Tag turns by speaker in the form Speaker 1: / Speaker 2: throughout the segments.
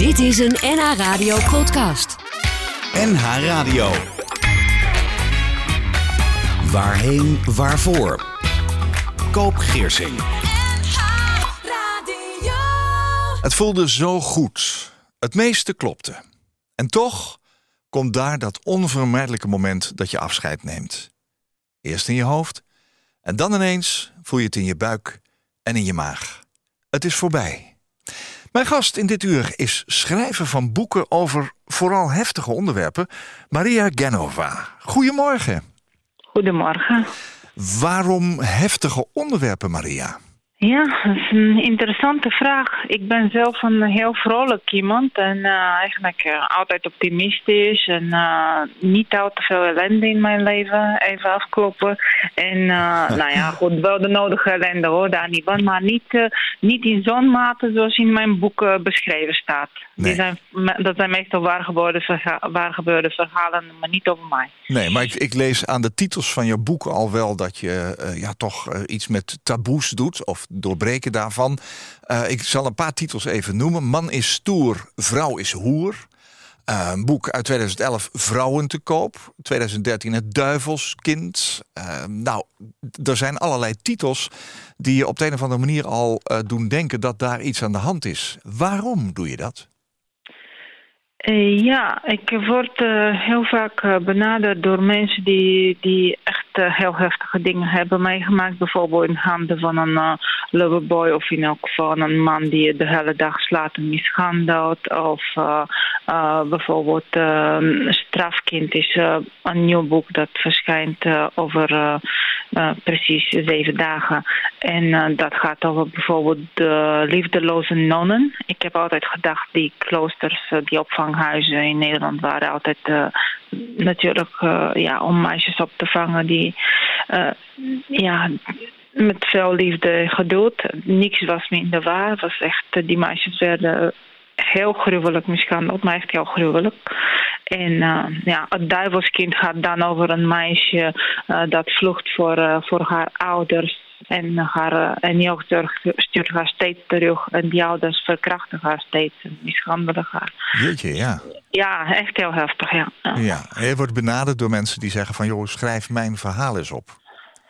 Speaker 1: Dit is een NH Radio podcast.
Speaker 2: NH Radio. Waarheen, waarvoor? Koop Geersing.
Speaker 3: Het voelde zo goed. Het meeste klopte. En toch komt daar dat onvermijdelijke moment dat je afscheid neemt. Eerst in je hoofd en dan ineens voel je het in je buik en in je maag. Het is voorbij. Mijn gast in dit uur is schrijver van boeken over vooral heftige onderwerpen, Maria Genova. Goedemorgen.
Speaker 4: Goedemorgen.
Speaker 3: Waarom heftige onderwerpen, Maria?
Speaker 4: Ja, dat is een interessante vraag. Ik ben zelf een heel vrolijk iemand en uh, eigenlijk uh, altijd optimistisch en uh, niet al te veel ellende in mijn leven. Even afkloppen. En nou ja, goed, wel de nodige ellende hoor, daar niet van. Maar niet, niet in zo'n mate zoals in mijn boek beschreven staat.
Speaker 3: Nee.
Speaker 4: Die zijn, dat zijn meestal waargebeurde, verha waargebeurde verhalen, maar niet over mij.
Speaker 3: Nee, maar ik, ik, lees aan de titels van je boek al wel dat je ja, toch iets met taboes doet of doorbreken daarvan. Uh, ik zal een paar titels even noemen. Man is stoer, vrouw is hoer. Uh, een boek uit 2011, Vrouwen te koop. 2013, Het Duivelskind. Uh, nou, er zijn allerlei titels die je op de een of andere manier al doen denken dat daar iets aan de hand is. Waarom doe je dat?
Speaker 4: Ja, ik word heel vaak benaderd door mensen die, die heel heftige dingen hebben meegemaakt. Bijvoorbeeld in handen van een loverboy of in elk geval een man die je de hele dag slaat en mishandelt. Of bijvoorbeeld Strafkind is een nieuw boek dat verschijnt over precies zeven dagen. En dat gaat over bijvoorbeeld de liefdeloze nonnen. Ik heb altijd gedacht die kloosters die opvang opvanghuizen in Nederland waren altijd uh, natuurlijk uh, ja, om meisjes op te vangen die uh, ja, met veel liefde geduld. Niks was minder waar. Was echt, die meisjes werden heel gruwelijk mishandeld, maar echt heel gruwelijk. En uh, ja, het duivelskind gaat dan over een meisje uh, dat vlucht voor, uh, voor haar ouders. En, haar, en jeugdzorg stuurt haar steeds terug. En die ouders verkrachten haar steeds en mishandelen haar.
Speaker 3: Jeetje, ja.
Speaker 4: Ja, echt heel heftig, ja.
Speaker 3: ja. je wordt benaderd door mensen die zeggen van... joh, schrijf mijn verhaal eens op.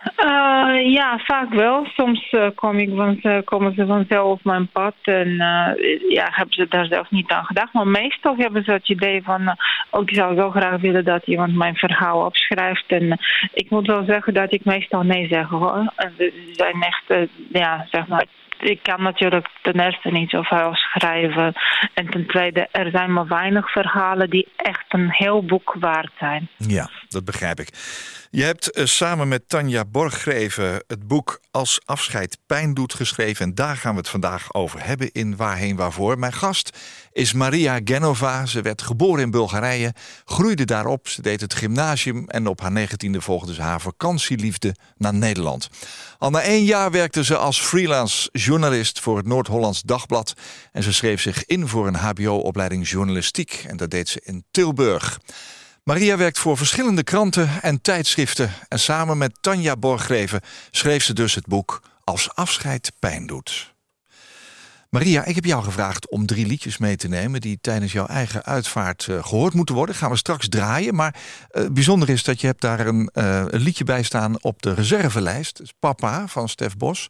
Speaker 4: Uh, ja, vaak wel. Soms uh, kom ik van, uh, komen ze vanzelf op mijn pad en ja, hebben ze daar zelf niet aan gedacht. Maar meestal hebben ze het idee van, ook ik zou wel graag willen dat iemand mijn verhaal opschrijft. En ik moet wel zeggen dat ik meestal nee zeg hoor. En ze zijn echt, ja, zeg maar, ik kan natuurlijk ten eerste niet zoveel schrijven. En ten tweede, er zijn maar weinig verhalen die echt een heel boek waard zijn.
Speaker 3: Ja, dat begrijp ik. Je hebt uh, samen met Tanja Borggreven het boek Als afscheid pijn doet geschreven. En daar gaan we het vandaag over hebben in Waarheen Waarvoor. Mijn gast is Maria Genova. Ze werd geboren in Bulgarije, groeide daarop. Ze deed het gymnasium en op haar negentiende volgde ze haar vakantieliefde naar Nederland. Al na één jaar werkte ze als freelance journalist voor het Noord-Hollands Dagblad. En ze schreef zich in voor een hbo-opleiding journalistiek. En dat deed ze in Tilburg. Maria werkt voor verschillende kranten en tijdschriften. En samen met Tanja Borggreven schreef ze dus het boek Als afscheid pijn doet. Maria, ik heb jou gevraagd om drie liedjes mee te nemen... die tijdens jouw eigen uitvaart uh, gehoord moeten worden. Gaan we straks draaien. Maar uh, bijzonder is dat je hebt daar een, uh, een liedje bij staan op de reservelijst. Papa van Stef Bos.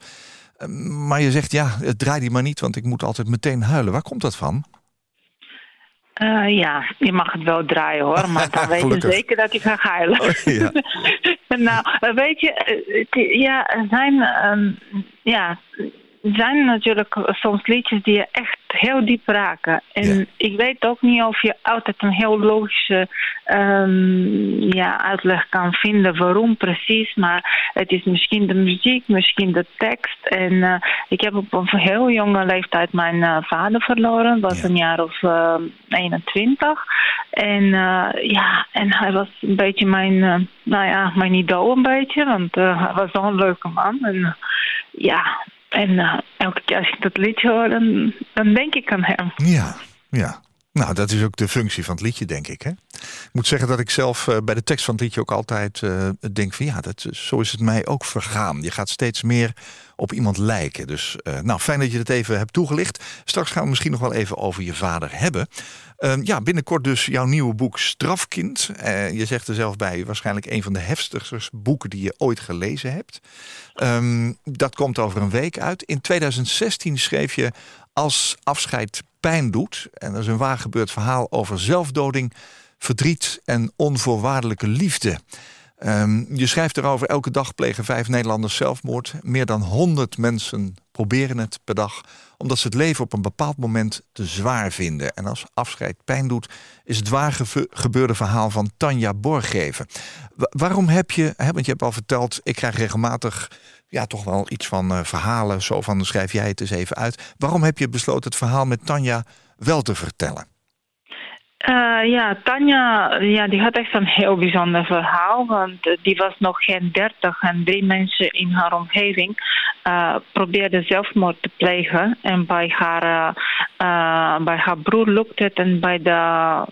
Speaker 3: maar je zegt, ja, draai die maar niet... want ik moet altijd meteen huilen. Waar komt dat van?
Speaker 4: Uh, ja, je mag het wel draaien hoor, maar dan weet je zeker dat je gaat huilen.
Speaker 3: Oh, ja.
Speaker 4: nou, weet je, ja, er zijn, um, ja, zijn natuurlijk soms liedjes die je echt heel diep raken. En
Speaker 3: Ja.
Speaker 4: ik weet ook niet of je altijd een heel logische ehm, ja, uitleg kan vinden waarom precies. Maar het is misschien de muziek, misschien de tekst. En eh, ik heb op een heel jonge leeftijd mijn eh, vader verloren. was
Speaker 3: Ja.
Speaker 4: een jaar of eh, 21. En eh, ja, en hij was een beetje mijn, nou ja, mijn idool een beetje. Want hij was zo'n leuke man. En ja, en eh, elke keer als ik dat liedje hoor, dan, dan denk ik aan hem.
Speaker 3: Ja, ja. Nou, dat is ook de functie van het liedje, denk ik. Hè? Ik moet zeggen dat ik zelf eh, bij de tekst van het liedje ook altijd uh, denk van ja, dat, zo is het mij ook vergaan. Je gaat steeds meer op iemand lijken. Dus nou, fijn dat je het even hebt toegelicht. Straks gaan we misschien nog wel even over je vader hebben. Uh, ja, binnenkort dus jouw nieuwe boek Strafkind. Je zegt er zelf bij, waarschijnlijk een van de heftigste boeken die je ooit gelezen hebt. Um, dat komt over een week uit. In 2016 schreef je Als afscheid pijn doet. En dat is een waar gebeurd verhaal over zelfdoding, verdriet en onvoorwaardelijke liefde. Um, je schrijft erover, elke dag plegen vijf Nederlanders zelfmoord. Meer dan 100 mensen proberen het per dag... omdat ze het leven op een bepaald moment te zwaar vinden. En als afscheid pijn doet, is het waar gebeurde verhaal van Tanja Borgeven. waarom heb je, hè, want je hebt al verteld... ik krijg regelmatig ja, toch wel iets van uh, verhalen... zo van schrijf jij het eens even uit. Waarom heb je besloten het verhaal met Tanja wel te vertellen?
Speaker 4: Uh, ja, Tanja ja, die had echt een heel bijzonder verhaal. Want uh, die was nog geen dertig en drie mensen in haar omgeving uh, probeerden zelfmoord te plegen. En bij haar, bij haar broer lukte het en bij, de,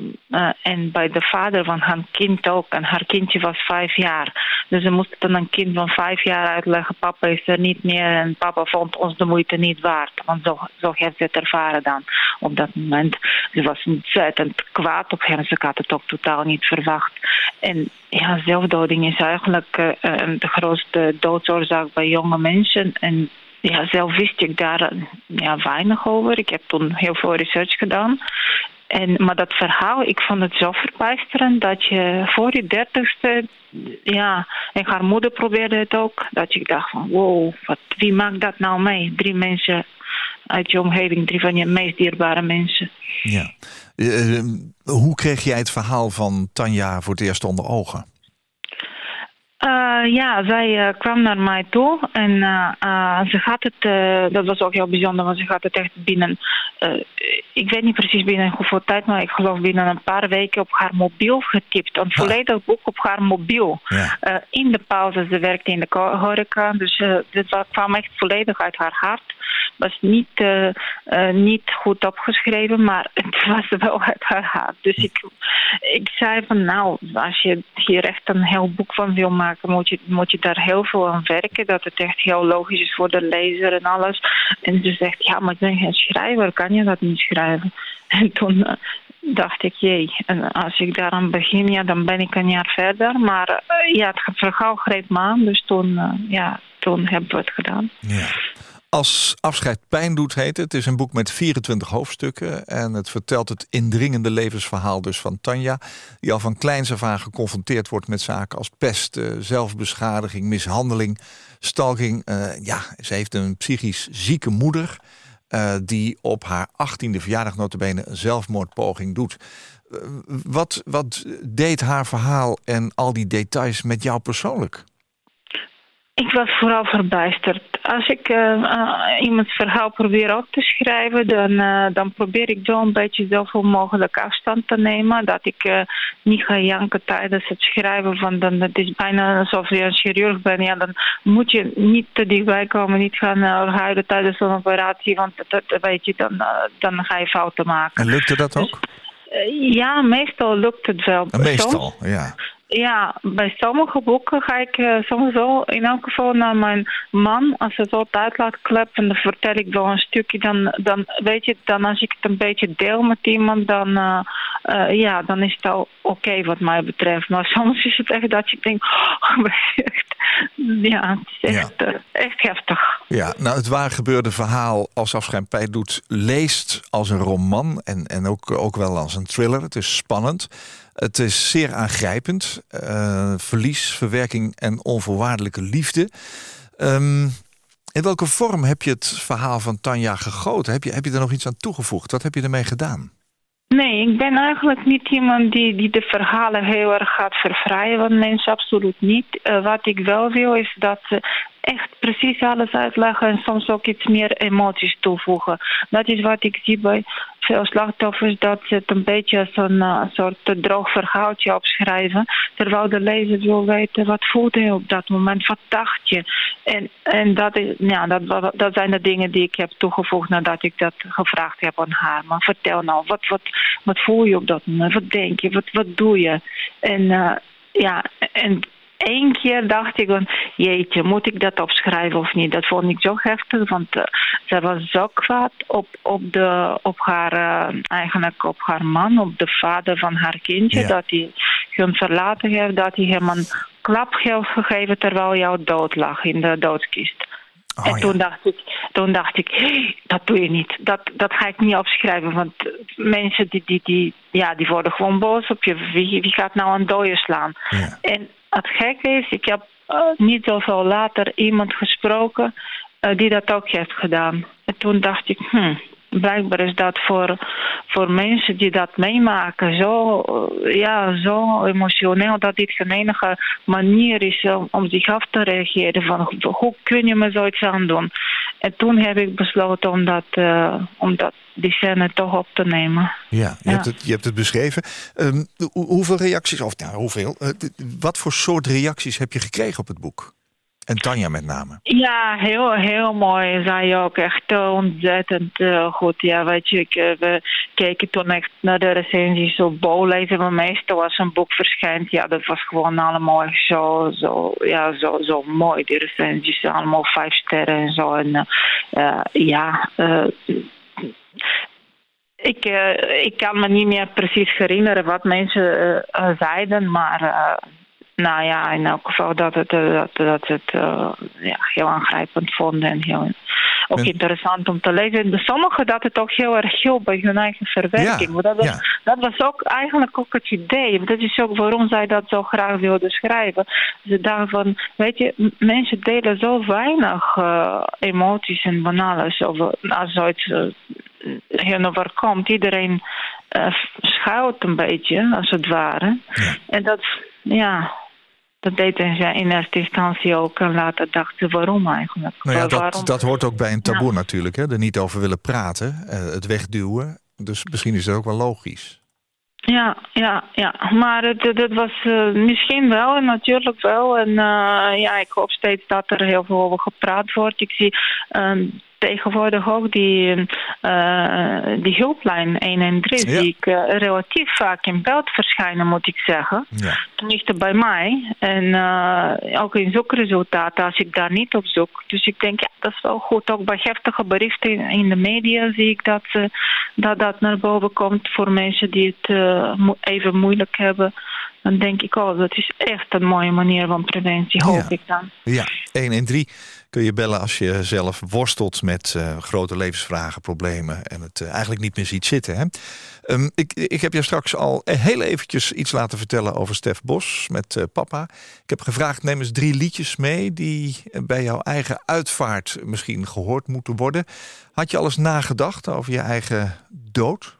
Speaker 4: en bij de vader van haar kind ook. En haar kindje was vijf jaar. Dus ze moesten dan een kind van vijf jaar uitleggen: papa is er niet meer en papa vond ons de moeite niet waard. Want zo, zo heeft ze het ervaren dan op dat moment. Ze was ontzettend kwaad op hem. Ze had het ook totaal niet verwacht. En ja, zelfdoding is eigenlijk uh, de grootste doodsoorzaak bij jonge mensen. En ja, zelf wist ik daar ja, weinig over. Ik heb toen heel veel research gedaan. En, maar dat verhaal, ik vond het zo verbijsterend dat je voor je dertigste, ja, en haar moeder probeerde het ook, dat je dacht van wow, wat, wie maakt dat nou mee? Drie mensen uit je omgeving, drie van je meest dierbare mensen.
Speaker 3: Ja. Uh, hoe kreeg jij het verhaal van Tanja voor het eerst onder ogen?
Speaker 4: Uh, ja, zij uh, kwam naar mij toe en uh, ze gaat het, dat was ook heel bijzonder, want ze gaat het echt binnen, ik weet niet precies binnen hoeveel tijd, maar ik geloof binnen een paar weken op haar mobiel getypt. Een volledig boek op haar mobiel. Ja. in de pauze, ze werkte in de horeca, dus dit kwam echt volledig uit haar hart was niet, uh, niet goed opgeschreven, maar het was wel uit haar. Dus ik, ik zei van nou, als je hier echt een heel boek van wil maken, moet je, moet je daar heel veel aan werken. Dat het echt heel logisch is voor de lezer en alles. En ze zegt, ja, maar ik ben geen schrijver, kan je dat niet schrijven? En toen uh, dacht ik, jee, en als ik daaraan begin, ja, dan ben ik een jaar verder. Maar ja, het verhaal greep me aan, dus toen, ja, toen hebben we het gedaan.
Speaker 3: Ja. Als afscheid pijn doet heet het. Het is een boek met 24 hoofdstukken. En het vertelt het indringende levensverhaal dus van Tanja. Die al van kleins af aan geconfronteerd wordt met zaken als pest, eh, zelfbeschadiging, mishandeling, stalking. Uh, ja, ze heeft een psychisch zieke moeder. Uh, die op haar 18e verjaardag notabene een zelfmoordpoging doet. wat, wat deed haar verhaal en al die details met jou persoonlijk?
Speaker 4: Ik was vooral verbijsterd. Als ik uh, iemands verhaal probeer op te schrijven, dan, uh, dan probeer ik zo een beetje zoveel mogelijk afstand te nemen. Dat ik niet ga janken tijdens het schrijven. Van dan, het is bijna alsof je een chirurg bent. Ja, dan moet je niet te dichtbij komen, niet gaan huilen tijdens een operatie. Want dat, weet je, dan, dan ga je fouten maken.
Speaker 3: En lukte dat ook?
Speaker 4: Dus, ja, meestal lukt het wel.
Speaker 3: Meestal, ja.
Speaker 4: Ja, bij sommige boeken ga ik uh, sowieso in elk geval naar mijn man. Als hij zo tijd laat kleppen, dan vertel ik wel een stukje. Dan, dan weet je, dan als ik het een beetje deel met iemand, dan, uh, uh, ja, dan is het al oké okay wat mij betreft. Maar soms is het echt dat je denkt, oh, echt, ja, het is echt, ja. echt heftig.
Speaker 3: Ja, nou het waar gebeurde verhaal als Afschijn doet, leest als een roman en, en ook, ook wel als een thriller. Het is spannend. Het is zeer aangrijpend. Uh, verlies, verwerking en onvoorwaardelijke liefde. Um, in welke vorm heb je het verhaal van Tanja gegoten? Heb je, heb je er nog iets aan toegevoegd? Wat heb je ermee gedaan?
Speaker 4: Nee, ik ben eigenlijk niet iemand die, die de verhalen heel erg gaat vervrijen, want mensen absoluut niet. Uh, wat ik wel wil is dat ze echt precies alles uitleggen en soms ook iets meer emoties toevoegen. Dat is wat ik zie bij veel slachtoffers, dat ze het een beetje als een uh, soort droog verhaaltje opschrijven. Terwijl de lezer wil weten wat voelde je op dat moment, wat dacht je. En, en dat, is, ja, dat, dat zijn de dingen die ik heb toegevoegd nadat ik dat gevraagd heb aan haar. Maar vertel nou, wat, wat, wat voel je op dat moment? Wat denk je? Wat, wat doe je? En uh, ja, en Eén keer dacht ik van, jeetje, moet ik dat opschrijven of niet? Dat vond ik zo heftig, want uh, ze was zo kwaad op, op, de, op haar, uh, eigenlijk op haar man, op de vader van haar kindje, dat hij hun verlaten heeft, dat hij hem een klap heeft gegeven terwijl jou dood lag in de doodskist. Oh, en toen, ja. dacht ik, toen dacht ik, dat doe je niet. Dat, dat ga ik niet opschrijven. Want mensen die, die, die, ja, die worden gewoon boos op je. Wie, wie gaat nou een dode slaan?
Speaker 3: Ja.
Speaker 4: En het gekke is, ik heb uh, niet zoveel later iemand gesproken uh, die dat ook heeft gedaan. En toen dacht ik, hmm, blijkbaar is dat voor, voor mensen die dat meemaken zo, uh, ja, zo emotioneel dat dit geen enige manier is om, om zich af te reageren. Van hoe kun je me zoiets aandoen? En toen heb ik besloten om, dat, uh, om dat, die scène toch op te nemen.
Speaker 3: Ja, je, ja. Hebt, het, je hebt het beschreven. Um, hoeveel reacties, of nou, hoeveel, uh, wat voor soort reacties heb je gekregen op het boek? En Tanja met name.
Speaker 4: Ja, heel, heel mooi. Zij ook echt ontzettend uh, goed. Ja, weet je, uh, we keken toen echt naar de recensies op Bowlezen. Maar meestal als een boek verschijnt, ja, dat was gewoon allemaal zo, zo, ja, zo, zo mooi. Die recensies, allemaal vijf sterren en zo. En ja, ik, ik kan me niet meer precies herinneren wat mensen zeiden, maar nou ja, in elk geval dat het, dat, dat het uh, ja, heel aangrijpend vonden en heel, ook en... interessant om te lezen. Sommigen dat het ook heel erg hielp bij hun eigen verwerking.
Speaker 3: Ja,
Speaker 4: dat, was,
Speaker 3: ja.
Speaker 4: dat was ook eigenlijk ook het idee. Dat is ook waarom zij dat zo graag wilden schrijven. Ze dachten van, weet je, mensen delen zo weinig uh, emoties en van alles over als zoiets uh, hen overkomt. Iedereen schuilt een beetje, als het ware. En dat, ja, dat deden ze in eerste instantie ook. En later dachten ze waarom eigenlijk.
Speaker 3: Nou ja, dat,
Speaker 4: waarom?
Speaker 3: dat hoort ook bij een taboe ja. natuurlijk. Hè? Er niet over willen praten. Uh, het wegduwen. Dus misschien is dat ook wel logisch.
Speaker 4: Ja, ja, ja. Maar het, het was uh, misschien wel en natuurlijk wel. En uh, ja, ik hoop steeds dat er heel veel over gepraat wordt. Ik zie um, tegenwoordig ook die, uh, die hulplijn 113, ja. die ik uh, relatief vaak in beeld verschijnen, moet ik zeggen.
Speaker 3: Ja.
Speaker 4: Tenminste bij mij. En uh, ook in zoekresultaten, als ik daar niet op zoek. Dus ik denk, ja, dat is wel goed. Ook bij heftige berichten in, in de media zie ik dat, dat dat naar boven komt voor mensen die het mo even moeilijk hebben dan denk ik, oh, dat is echt een mooie manier van preventie, hoop
Speaker 3: ja.
Speaker 4: ik dan.
Speaker 3: Ja, 113 kun je bellen als je zelf worstelt met uh, grote levensvragen, problemen en het uh, eigenlijk niet meer ziet zitten. Hè? Um, ik, ik heb je straks al heel eventjes iets laten vertellen over Stef Bos met uh, papa. Ik heb gevraagd, neem eens drie liedjes mee die bij jouw eigen uitvaart misschien gehoord moeten worden. Had je alles nagedacht over je eigen dood?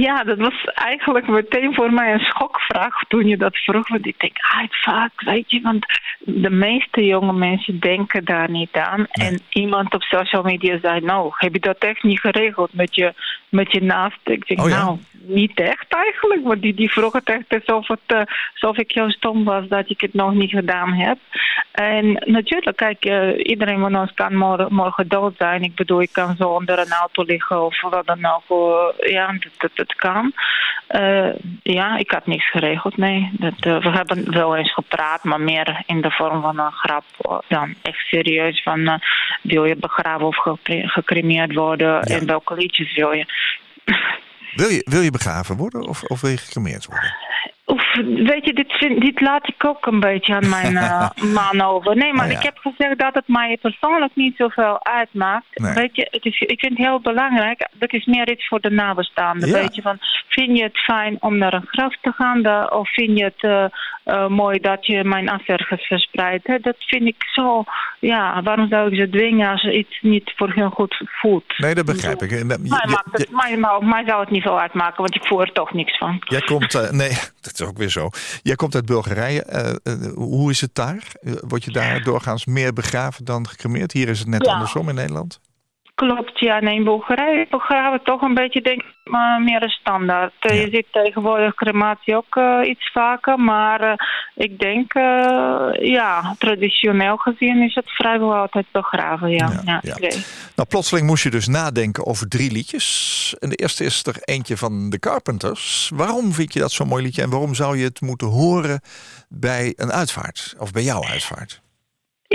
Speaker 4: Ja, dat was eigenlijk meteen voor mij een schokvraag toen je dat vroeg. Want ik denk, uitvaart, weet je, want de meeste jonge mensen denken daar niet aan.
Speaker 3: Nee.
Speaker 4: En iemand op social media zei, nou, heb je dat echt niet geregeld met je, met je naaste? Ik denk,
Speaker 3: oh, ja?
Speaker 4: nou, niet echt eigenlijk. Want die, die vroeg het echt alsof, het, uh, alsof ik heel stom was dat ik het nog niet gedaan heb. En natuurlijk, kijk, uh, iedereen van ons kan morgen, morgen dood zijn. Ik bedoel, ik kan zo onder een auto liggen of wat dan ook. Uh, ja, dat, dat, dat kan. Uh, ja, ik had niks geregeld, nee. Dat, uh, we hebben wel eens gepraat, maar meer in de vorm van een grap dan echt serieus van uh, wil je begraven of ge gecremeerd worden
Speaker 3: Ja.
Speaker 4: en welke liedjes wil je.
Speaker 3: Wil je, wil je begraven worden of, of wil je gecremeerd worden?
Speaker 4: Oef, weet je, dit, vind, dit laat ik ook een beetje aan mijn uh, man over. Nee, maar
Speaker 3: Oh ja.
Speaker 4: ik heb gezegd dat het mij persoonlijk niet zoveel uitmaakt.
Speaker 3: Nee.
Speaker 4: Weet je, het is, ik vind het heel belangrijk. Dat is meer iets voor de nabestaanden.
Speaker 3: Ja.
Speaker 4: Weet je, van vind je het fijn om naar een graf te gaan? Da- of vind je het eh, eh, mooi dat je mijn as ergens verspreidt? Hè? Dat vind ik zo, ja, waarom zou ik ze dwingen als iets niet voor hun goed voelt?
Speaker 3: Nee, dat begrijp ik. Eh,
Speaker 4: Mij, maakt het,
Speaker 3: je-
Speaker 4: mij, mij- mij zou het niet veel uitmaken, want ik voel er toch niks van.
Speaker 3: Jij komt, eh, nee, dat is ook weer zo. Jij komt uit Bulgarije. Eh, eh, hoe is het daar? Eh, Word je daar doorgaans meer begraven dan gecremeerd? Hier is het net
Speaker 4: Ja.
Speaker 3: andersom in Nederland.
Speaker 4: Klopt, ja. Nee, in Bulgarije begraven toch een beetje denk ik, meer een standaard. Eh,
Speaker 3: Ja.
Speaker 4: Je ziet tegenwoordig crematie ook eh, iets vaker, maar eh, ik denk, ja, traditioneel gezien is het vrijwel altijd begraven, ja.
Speaker 3: Ja,
Speaker 4: ja.
Speaker 3: Nou, plotseling moest je dus nadenken over drie liedjes. En de eerste is er eentje van The Carpenters. Waarom vind je dat zo'n mooi liedje? En waarom zou je het moeten horen bij een uitvaart? Of bij jouw uitvaart?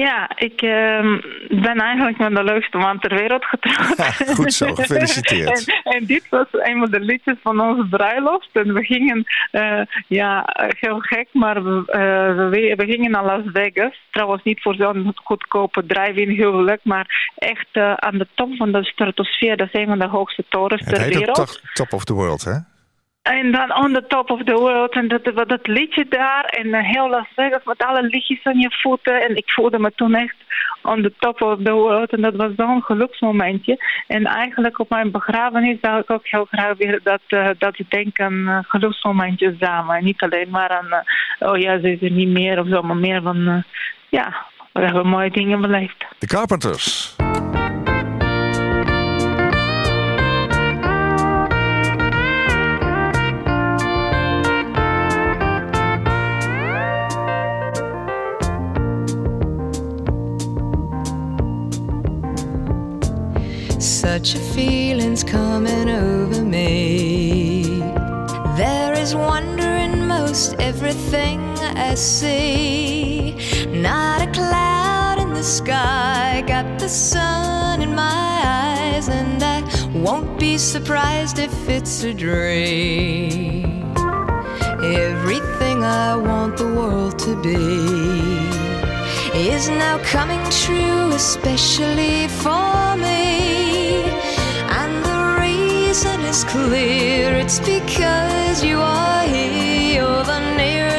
Speaker 4: Ja, ik ehm, ben eigenlijk met de leukste man ter wereld getrouwd.
Speaker 3: Goed zo, gefeliciteerd.
Speaker 4: en, en dit was een van de liedjes van onze bruiloft. En we gingen, eh, ja, heel gek, maar we, eh, we, we gingen naar Las Vegas. Trouwens niet voor zo'n goedkope drive-in huwelijk, maar echt eh, aan de top van de stratosfeer. Dat is een van de hoogste torens ter wereld.
Speaker 3: top, top of the World, hè?
Speaker 4: En dan on the top of the world. En dat, dat, liedje daar. En eh, heel Las Vegas met alle liedjes aan je voeten. En ik voelde me toen echt on the top of the world. En dat was zo'n geluksmomentje. En eigenlijk op mijn begrafenis zou ik ook heel graag weer dat, eh dat denken aan eh, geluksmomentjes samen. En niet alleen maar aan, oh ja, ze is er niet meer of zo. Maar meer van, ja, we hebben mooie dingen beleefd.
Speaker 3: The Carpenters.
Speaker 5: I see. Not a cloud in the sky, got the sun in my eyes, and I won't be surprised if it's a dream. Everything I want the world to be is now coming true, especially for me. And the reason is clear it's because you are here. You're the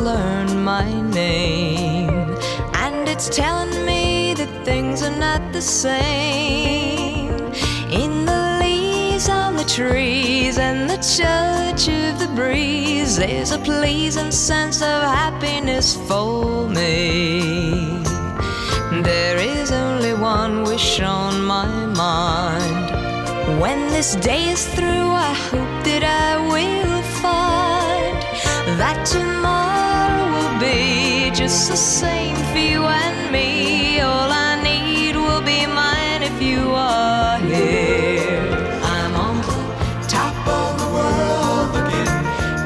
Speaker 5: Learned my name, and it's telling me that things are not the same. In the leaves on the trees and the touch of the breeze, there's a pleasing sense of happiness for me. There is only one wish on my mind. When this day is through, I hope that I will find that tomorrow be just the same for you and me. All I need will be mine if you are here. I'm on the top of the world looking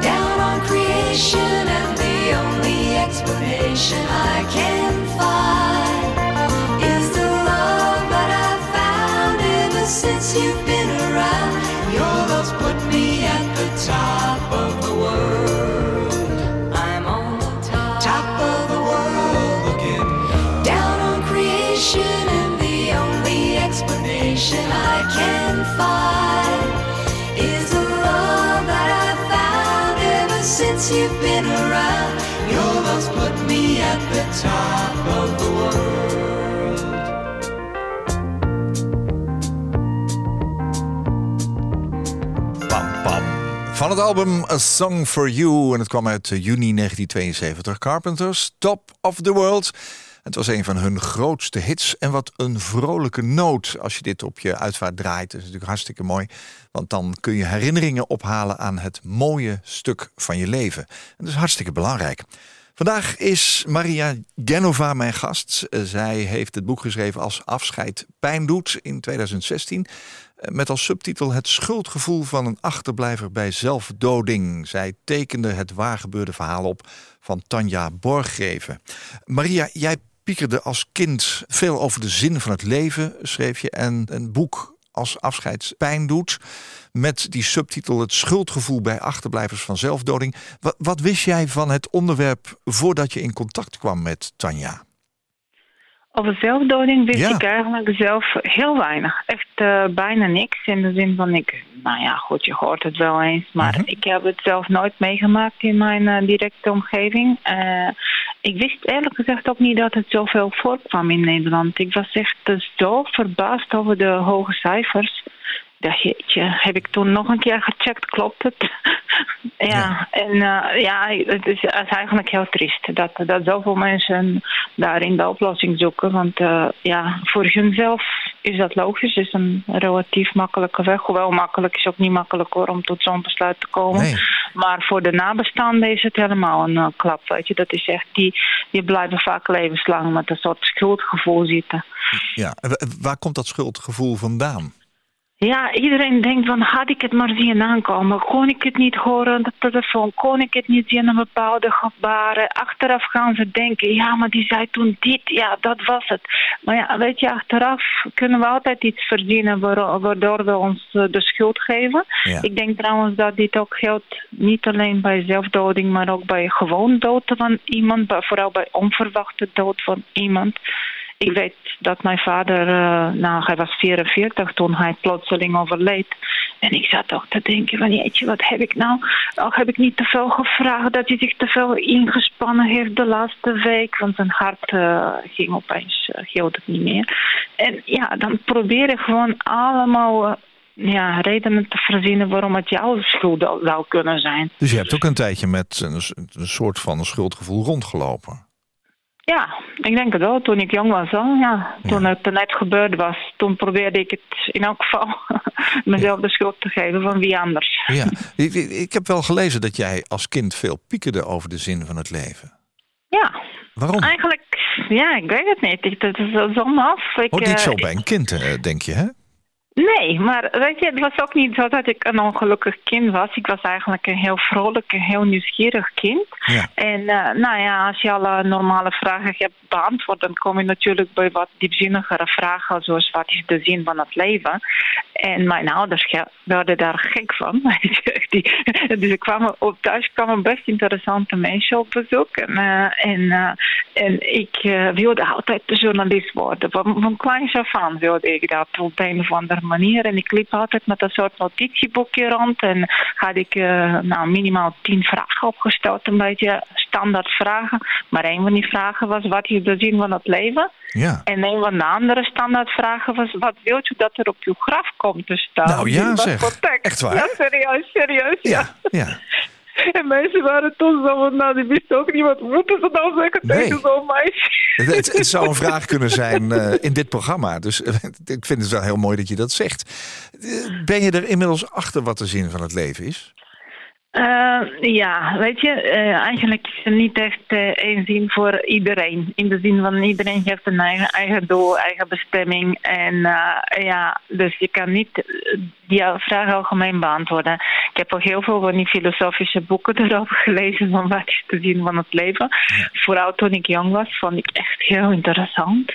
Speaker 5: down on creation, and the only explanation I can find is the love that I've found ever since you've been around. Your love's put me at the top since you've been around. Your love's put me at the top of the world.
Speaker 3: Van het album A Song for You. En het kwam uit juni 1972. Carpenters, Top of the World. Het was een van hun grootste hits. En wat een vrolijke noot als je dit op je uitvaart draait. Dat is natuurlijk hartstikke mooi. Want dan kun je herinneringen ophalen aan het mooie stuk van je leven. En dat is hartstikke belangrijk. Vandaag is Maria Genova mijn gast. Eh, Zij heeft het boek geschreven als Afscheid Pijn doet in 2016. met als subtitel Het schuldgevoel van een achterblijver bij zelfdoding. Zij tekende het waargebeurde verhaal op van Tanja Borggeven. Maria, jij piekerde als kind veel over de zin van het leven, schreef je. En een boek als afscheidspijn doet. Met die subtitel Het schuldgevoel bij achterblijvers van zelfdoding. Wat, wat wist jij van het onderwerp voordat je in contact kwam met Tanja?
Speaker 4: Over zelfdoding wist ik eigenlijk zelf heel weinig. Echt uh, bijna niks. In de zin van ik, nou ja, goed, je hoort het wel eens. Maar mhm. ik heb het zelf nooit meegemaakt in mijn uh, directe omgeving. Uh, ik wist eerlijk gezegd ook niet dat het zoveel voorkwam in Nederland. Ik was echt zo verbaasd over de hoge cijfers dacht, jeetje, heb ik toen nog een keer gecheckt, klopt het? ja, en uh, ja, het is, eigenlijk heel triest dat, dat zoveel mensen daarin de oplossing zoeken. Want uh, ja, voor hunzelf is dat logisch, is een relatief makkelijke weg. Hoewel makkelijk is ook niet makkelijk hoor, om tot zo'n besluit te komen. Maar voor de nabestaanden is het helemaal een uh, klap, weet je. Dat is echt, die, die blijven vaak levenslang met een soort schuldgevoel zitten.
Speaker 3: Ja, waar komt dat schuldgevoel vandaan?
Speaker 4: Ja, iedereen denkt van had ik het maar zien aankomen. Kon ik het niet horen aan de telefoon? Kon ik het niet zien aan bepaalde gebaren? Achteraf gaan ze denken, ja, maar die zei toen dit. Ja, dat was het. Maar ja, weet je, achteraf kunnen we altijd iets verdienen waardoor we ons eh, de schuld geven. Ik denk trouwens dat dit ook geldt niet alleen bij zelfdoding, maar ook bij gewoon dood van iemand. Vooral bij onverwachte dood van iemand. Ik weet dat mijn vader, uh, nou hij was 44 toen hij plotseling overleed. En ik zat toch te denken van jeetje, wat heb ik nou? Of heb ik niet te veel gevraagd dat hij zich te veel ingespannen heeft de laatste week? Want zijn hart uh, ging opeens, uh, hield het niet meer. En ja, dan probeer ik gewoon allemaal ja, redenen te verzinnen waarom het jouw schuld zou kunnen zijn.
Speaker 3: Dus je hebt ook een tijdje met een soort van schuldgevoel rondgelopen?
Speaker 4: Ja, ik denk het wel. Toen ik jong was, al, ja. Toen het net gebeurd was, toen probeerde ik het in elk geval mezelf de schuld te geven van wie anders.
Speaker 3: Ja, ik, heb wel gelezen dat jij als kind veel piekerde over de zin van het leven.
Speaker 4: Ja.
Speaker 3: Waarom?
Speaker 4: Eigenlijk, ja, ik weet het niet. Het is zo af. Ik,
Speaker 3: oh, niet zo eh, bij een kind, eh, denk je, hè?
Speaker 4: Nee, maar weet je, het was ook niet zo dat ik een ongelukkig kind was. Ik was eigenlijk een heel vrolijk en heel nieuwsgierig kind. Ja. En uh, nou ja, als je alle normale vragen hebt beantwoord, dan kom je natuurlijk bij wat diepzinnigere vragen, zoals wat is de zin van het leven. En mijn ouders werden daar gek van. Die, dus ik kwam, op thuis kwamen best interessante mensen op bezoek. En, uh, en, uh, en ik wilde altijd journalist worden. Van, van kleins af aan wilde ik dat op een of andere manier. En ik liep altijd met een soort notitieboekje rond. En had ik uh, nou, minimaal tien vragen opgesteld. Een beetje standaard vragen. Maar een van die vragen was, wat is de zin van het leven? Ja. En een van de andere standaardvragen was, wat wilt u dat er op uw graf komt te staan?
Speaker 3: Nou ja zeg, echt waar?
Speaker 4: Ja, serieus, serieus.
Speaker 3: Ja, ja.
Speaker 4: En mensen waren toch zo van, nou, die wisten ook niet wat moeten ze nou zeggen tegen zo'n meisje.
Speaker 3: Het, het, zou een vraag kunnen zijn uh, in dit programma. Dus uh, ik vind het wel heel mooi dat je dat zegt. Uh, ben je er inmiddels achter wat de zin van het leven is?
Speaker 4: Uh, ja, weet je, uh, eigenlijk is het niet echt uh, één zin voor iedereen. In de zin van iedereen heeft een eigen, eigen doel, eigen bestemming. En ja, dus je kan niet die vraag algemeen beantwoorden. Ik heb ook heel veel van die filosofische boeken erover gelezen van wat is te zien van het leven. Vooral toen ik jong was, vond ik echt heel interessant.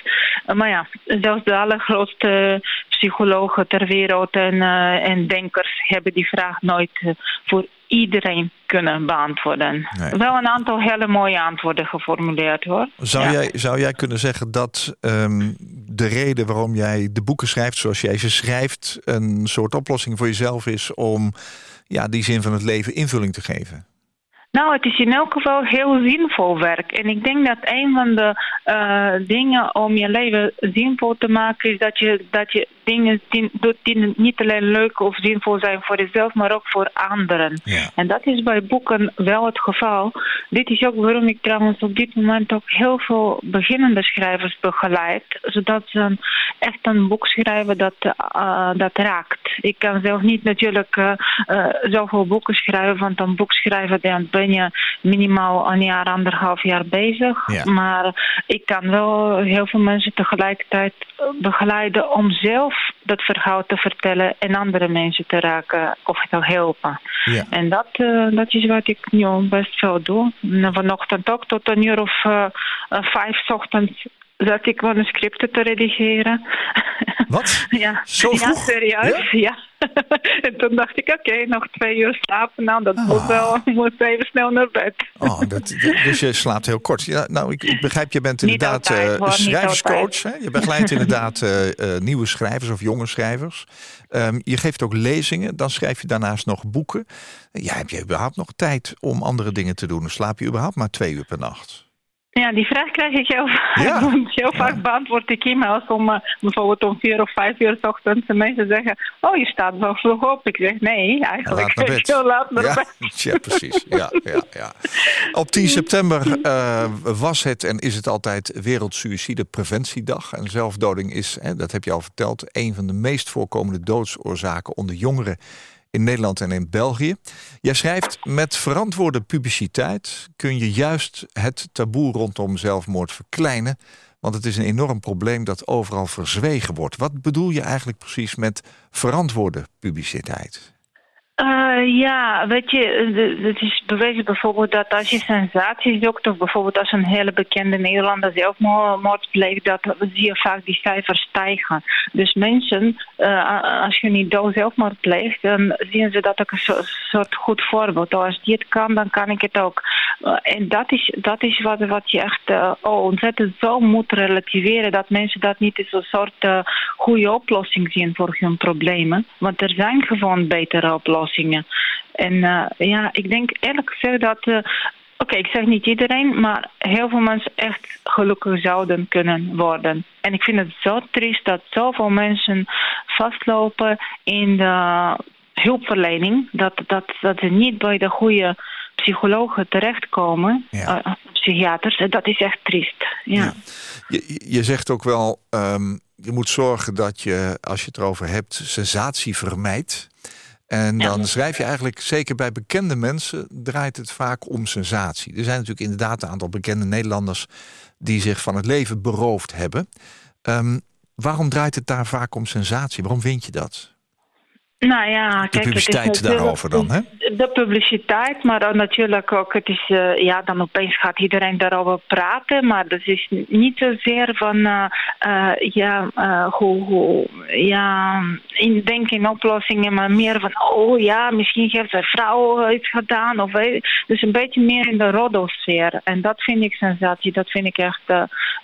Speaker 4: maar ja, zelfs de allergrootste psychologen ter wereld en, en denkers hebben die vraag nooit voor iedereen kunnen beantwoorden. Wel een aantal hele mooie antwoorden geformuleerd hoor.
Speaker 3: Zou, jij, zou jij kunnen zeggen dat um, de reden waarom jij de boeken schrijft zoals jij ze schrijft, een soort oplossing voor jezelf is om ja, die zin van het leven invulling te geven?
Speaker 4: Nou, het is in elk geval heel zinvol werk. En ik denk dat een van de uh, dingen om je leven zinvol te maken is dat je, dat je dingen doet die niet alleen leuk of zinvol zijn voor jezelf, maar ook voor anderen. En dat is bij boeken wel het geval. Dit is ook waarom ik trouwens op dit moment ook heel veel beginnende schrijvers begeleid, zodat ze echt een boek schrijven dat, uh, dat raakt. Ik kan zelf niet natuurlijk uh, zoveel boeken schrijven, want een boek schrijven, ben je minimaal een jaar, anderhalf jaar bezig.
Speaker 3: Ja.
Speaker 4: Maar ik kan wel heel veel mensen tegelijkertijd begeleiden om zelf dat verhaal te vertellen en andere mensen te raken of te helpen.
Speaker 3: Ja.
Speaker 4: En dat, eh, dat is wat ik nu best veel doe. En vanochtend ook tot een uur of eh, vijf ochtends zat ik manuscripten te redigeren.
Speaker 3: Wat?
Speaker 4: ja.
Speaker 3: Zo
Speaker 4: ja,
Speaker 3: vroeg?
Speaker 4: serieus. Ja. en toen dacht ik, oké, nog twee uur slapen. Nou, dat
Speaker 3: Ah.
Speaker 4: moet wel. Ik moet even snel naar bed.
Speaker 3: Oh, dat, dus je slaapt heel kort. Ja, nou, ik, ik begrijp, je bent inderdaad
Speaker 4: altijd,
Speaker 3: eh,
Speaker 4: hoor,
Speaker 3: schrijverscoach. Hè? Je begeleidt inderdaad eh, eh, nieuwe schrijvers of jonge schrijvers. Ehm, je geeft ook lezingen. Dan schrijf je daarnaast nog boeken. Ja, heb je überhaupt nog tijd om andere dingen te doen? Slaap je überhaupt maar twee uur per nacht?
Speaker 4: Ja, die vraag krijg ik heel vaak.
Speaker 3: Ja.
Speaker 4: Heel vaak beantwoord ik e-mails om eh, bijvoorbeeld om vier of vijf uur 's ochtends. En mensen zeggen, oh je staat wel vroeg op. Ik zeg, nee, eigenlijk
Speaker 3: Laat bed.
Speaker 4: heel laat naar
Speaker 3: ja,
Speaker 4: bed.
Speaker 3: ja, precies. Ja, ja, ja. Op 10 september eh, was het en is het altijd Wereldsuïcidepreventiedag. En zelfdoding is, hè, dat heb je al verteld, een van de meest voorkomende doodsoorzaken onder jongeren in Nederland en in België. Jij schrijft, met verantwoorde publiciteit kun je juist het taboe rondom zelfmoord verkleinen. Want het is een enorm probleem dat overal verzwegen wordt. Wat bedoel je eigenlijk precies met verantwoorde publiciteit?
Speaker 4: Eh, ja, weet je, eh, het is bewezen bijvoorbeeld dat als je sensatie zoekt, of bijvoorbeeld als een hele bekende Nederlander zelfmoord pleegt, dat zie je vaak die cijfers stijgen. Dus mensen, eh, als je niet dood zelfmoord pleegt, dan zien ze dat ook een so- soort goed voorbeeld. Als die het kan, dan kan ik het ook. En dat is, dat is wat, wat je echt oh, ontzettend zo moet relativeren, dat mensen dat niet als een soort goede oplossing zien voor hun problemen. Want er zijn gewoon betere oplossingen. En eh, ja, ik denk eerlijk gezegd dat. eh, Oké, ik zeg niet iedereen, maar heel veel mensen echt gelukkig zouden kunnen worden. En ik vind het zo triest dat zoveel mensen vastlopen in de hulpverlening. Dat, dat, dat ze niet bij de goede psychologen terechtkomen,
Speaker 3: Ja.
Speaker 4: eh, psychiaters. Dat is echt triest. Ja.
Speaker 3: Ja. Je, je zegt ook wel, ehm, je moet zorgen dat je, als je het erover hebt, sensatie vermijdt. En
Speaker 4: Ja.
Speaker 3: dan schrijf je eigenlijk, zeker bij bekende mensen, draait het vaak om sensatie. Er zijn natuurlijk inderdaad een aantal bekende Nederlanders die zich van het leven beroofd hebben. Ehm, waarom draait het daar vaak om sensatie? Waarom vind je dat?
Speaker 4: Nou ja,
Speaker 3: De
Speaker 4: kijk, het is
Speaker 3: publiciteit
Speaker 4: natuurlijk-
Speaker 3: daarover dan, hè?
Speaker 4: De publiciteit, maar dan natuurlijk ook, het is, eh, ja, dan opeens gaat iedereen daarover praten, maar dat is niet zozeer van, eh, eh, ja, hoe, hoe, ja, in denken in oplossingen, maar meer van, oh ja, misschien heeft zijn vrouw iets gedaan, of weet- dus een beetje meer in de roddelsfeer. En dat vind ik sensatie, dat vind ik echt,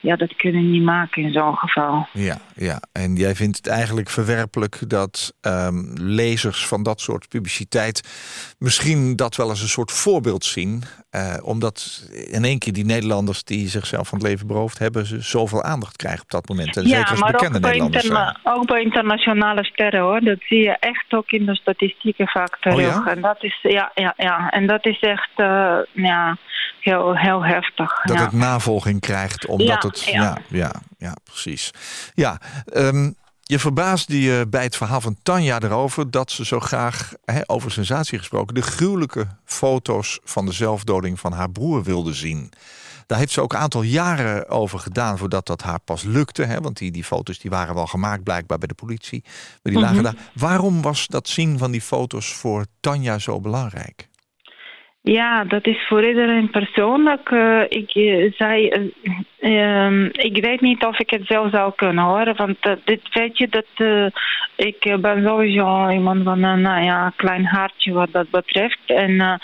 Speaker 4: ja, dat kunnen we niet maken in zo'n geval.
Speaker 3: Ja, ja, en jij vindt het eigenlijk verwerpelijk dat ehm, lezers van dat soort publiciteit misschien dat wel als een soort voorbeeld zien. eh, omdat in één keer die Nederlanders die zichzelf van het leven beroofd hebben, ze zoveel aandacht krijgen op dat moment. En zeker als bekende
Speaker 4: ook bij,
Speaker 3: Nederlanders zijn.
Speaker 4: ook bij internationale sterren hoor. Dat zie je echt ook in de statistieken vaak terug.
Speaker 3: Oh ja?
Speaker 4: En dat is, ja, ja, ja. En dat is echt eh, ja, heel, heel heftig.
Speaker 3: Dat
Speaker 4: ja.
Speaker 3: het navolging krijgt, omdat
Speaker 4: Ja,
Speaker 3: het.
Speaker 4: ja.
Speaker 3: Ja, ja, ja, precies. Ja, ehm, je verbaasde je bij het verhaal van Tanja erover dat ze zo graag, hè, over sensatie gesproken, de gruwelijke foto's van de zelfdoding van haar broer wilde zien. Daar heeft ze ook een aantal jaren over gedaan voordat dat haar pas lukte. Hè? Want die, die foto's die waren wel gemaakt blijkbaar bij de politie. Maar die lagen
Speaker 4: Mhm.
Speaker 3: daar. Waarom was dat zien van die foto's voor Tanja zo belangrijk?
Speaker 4: Ja, dat is voor iedereen persoonlijk. Eh, ik eh, zei, eh, ehm, ik weet niet of ik het zelf zou kunnen horen, want eh, dit weet je dat eh, ik eh, ben sowieso iemand van een nou ja, klein hartje wat dat betreft. En,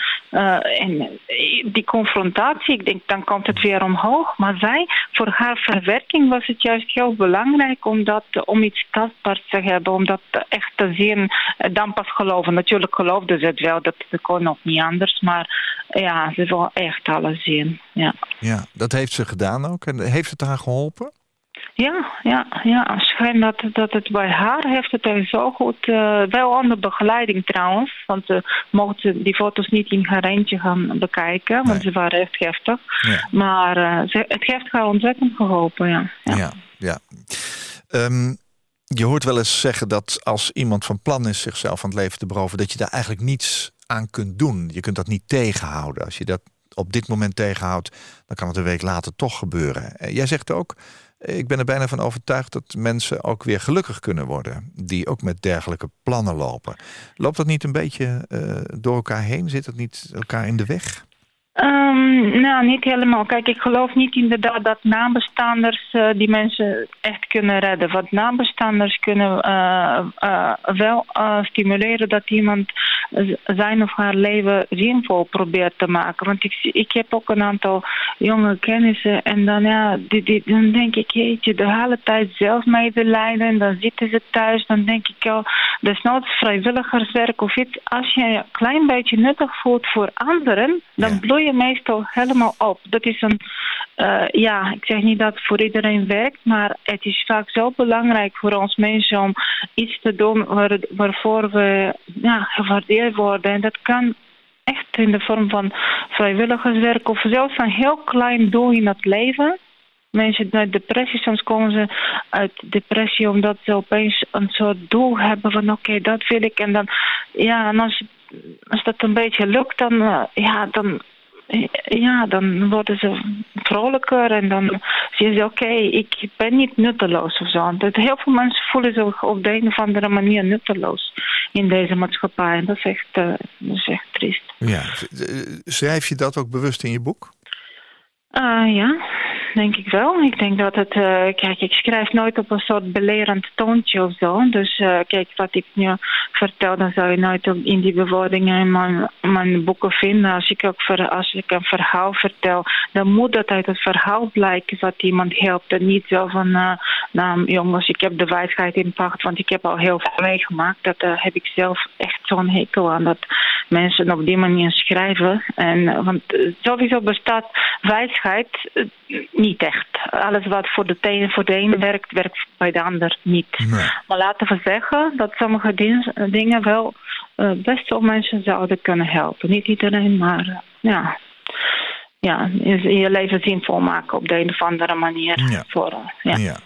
Speaker 4: en die confrontatie, ik denk dan komt het weer omhoog. Maar zij, voor haar verwerking was het juist heel belangrijk om, dat, om iets tastbaars te hebben, om dat echt te zien, dan pas geloven. Natuurlijk geloofde ze het wel, dat, kon nog niet anders, maar ja, ze wil echt alles zien. Ja,
Speaker 3: Ja, dat heeft ze gedaan ook. En heeft het haar geholpen?
Speaker 4: ja, ja, ja. schijnt dat, dat het bij haar heeft het er zo goed, eh, wel onder begeleiding trouwens, want ze mochten die foto's niet in haar eentje gaan bekijken, want
Speaker 3: Nee.
Speaker 4: ze waren echt heftig.
Speaker 3: Ja.
Speaker 4: Maar eh, ze, het heeft haar ontzettend geholpen, ja. ja.
Speaker 3: Ja, ja. Ehm, je hoort wel eens zeggen dat als iemand van plan is zichzelf van het leven te beroven, dat je daar eigenlijk niets aan kunt doen. Je kunt dat niet tegenhouden. Als je dat op dit moment tegenhoudt, dan kan het een week later toch gebeuren. Eh, Jij zegt ook, eh, ik ben er bijna van overtuigd dat mensen ook weer gelukkig kunnen worden. Die ook met dergelijke plannen lopen. Loopt dat niet een beetje eh, door elkaar heen? Zit het niet elkaar in de weg?
Speaker 4: Ehm, nou, niet helemaal. Kijk, ik geloof niet inderdaad dat nabestaanders eh, die mensen echt kunnen redden. Want nabestaanders kunnen eh, eh, wel stimuleren dat iemand zijn of haar leven zinvol probeert te maken. Want ik, ik heb ook een aantal jonge kennissen en dan, ja, die, die, dan denk ik, jeetje, de hele tijd zelf medelijden en dan zitten ze thuis. Dan denk ik, oh, desnoods vrijwilligerswerk of iets. Als je je een klein beetje nuttig voelt voor anderen, dan
Speaker 3: Ja.
Speaker 4: Je meestal helemaal op. Dat is een, eh, ja, ik zeg niet dat het voor iedereen werkt, maar het is vaak zo belangrijk voor ons mensen om iets te doen waar, waarvoor we ja, gewaardeerd worden. En dat kan echt in de vorm van vrijwilligerswerk of zelfs een heel klein doel in het leven. Mensen met depressie, soms komen ze uit depressie omdat ze opeens een soort doel hebben van oké, dat wil ik. En dan, ja, en als, als dat een beetje lukt, dan, eh, ja, dan, ja, dan worden ze vrolijker en dan zien ze oké, ik ben niet nutteloos of zo. Dat heel veel mensen voelen zich op de een of andere manier nutteloos in deze maatschappij. En dat is echt, eh, dat is echt triest.
Speaker 3: Ja. Eh, Schrijf je dat ook bewust in je boek?
Speaker 4: Ah ja, denk ik wel. Ik denk dat het, eh, kijk, ik schrijf nooit op een soort belerend toontje of zo. Dus eh, kijk, wat ik nu vertel, dan zou je nooit in die bewoordingen in mijn, mijn boeken vinden. Als ik, ook ver, als ik een verhaal vertel, dan moet dat uit het verhaal blijken dat iemand helpt. En niet zo van, eh, nou jongens, ik heb de wijsheid in pacht, want ik heb al heel veel meegemaakt. Dat heb ik zelf echt zo'n hekel aan, dat mensen op die manier schrijven. En, want sowieso bestaat wijsheid niet echt. Alles wat voor de ene, voor de ene werkt, werkt bij de ander niet.
Speaker 3: Nee.
Speaker 4: Maar laten we zeggen dat sommige ding- dingen wel eh, best wel mensen zouden kunnen helpen. Niet iedereen, maar eh, ja. Ja, je, leven zinvol maken op de een of andere manier.
Speaker 3: Ja.
Speaker 4: Voor, eh, ja.
Speaker 3: Ja.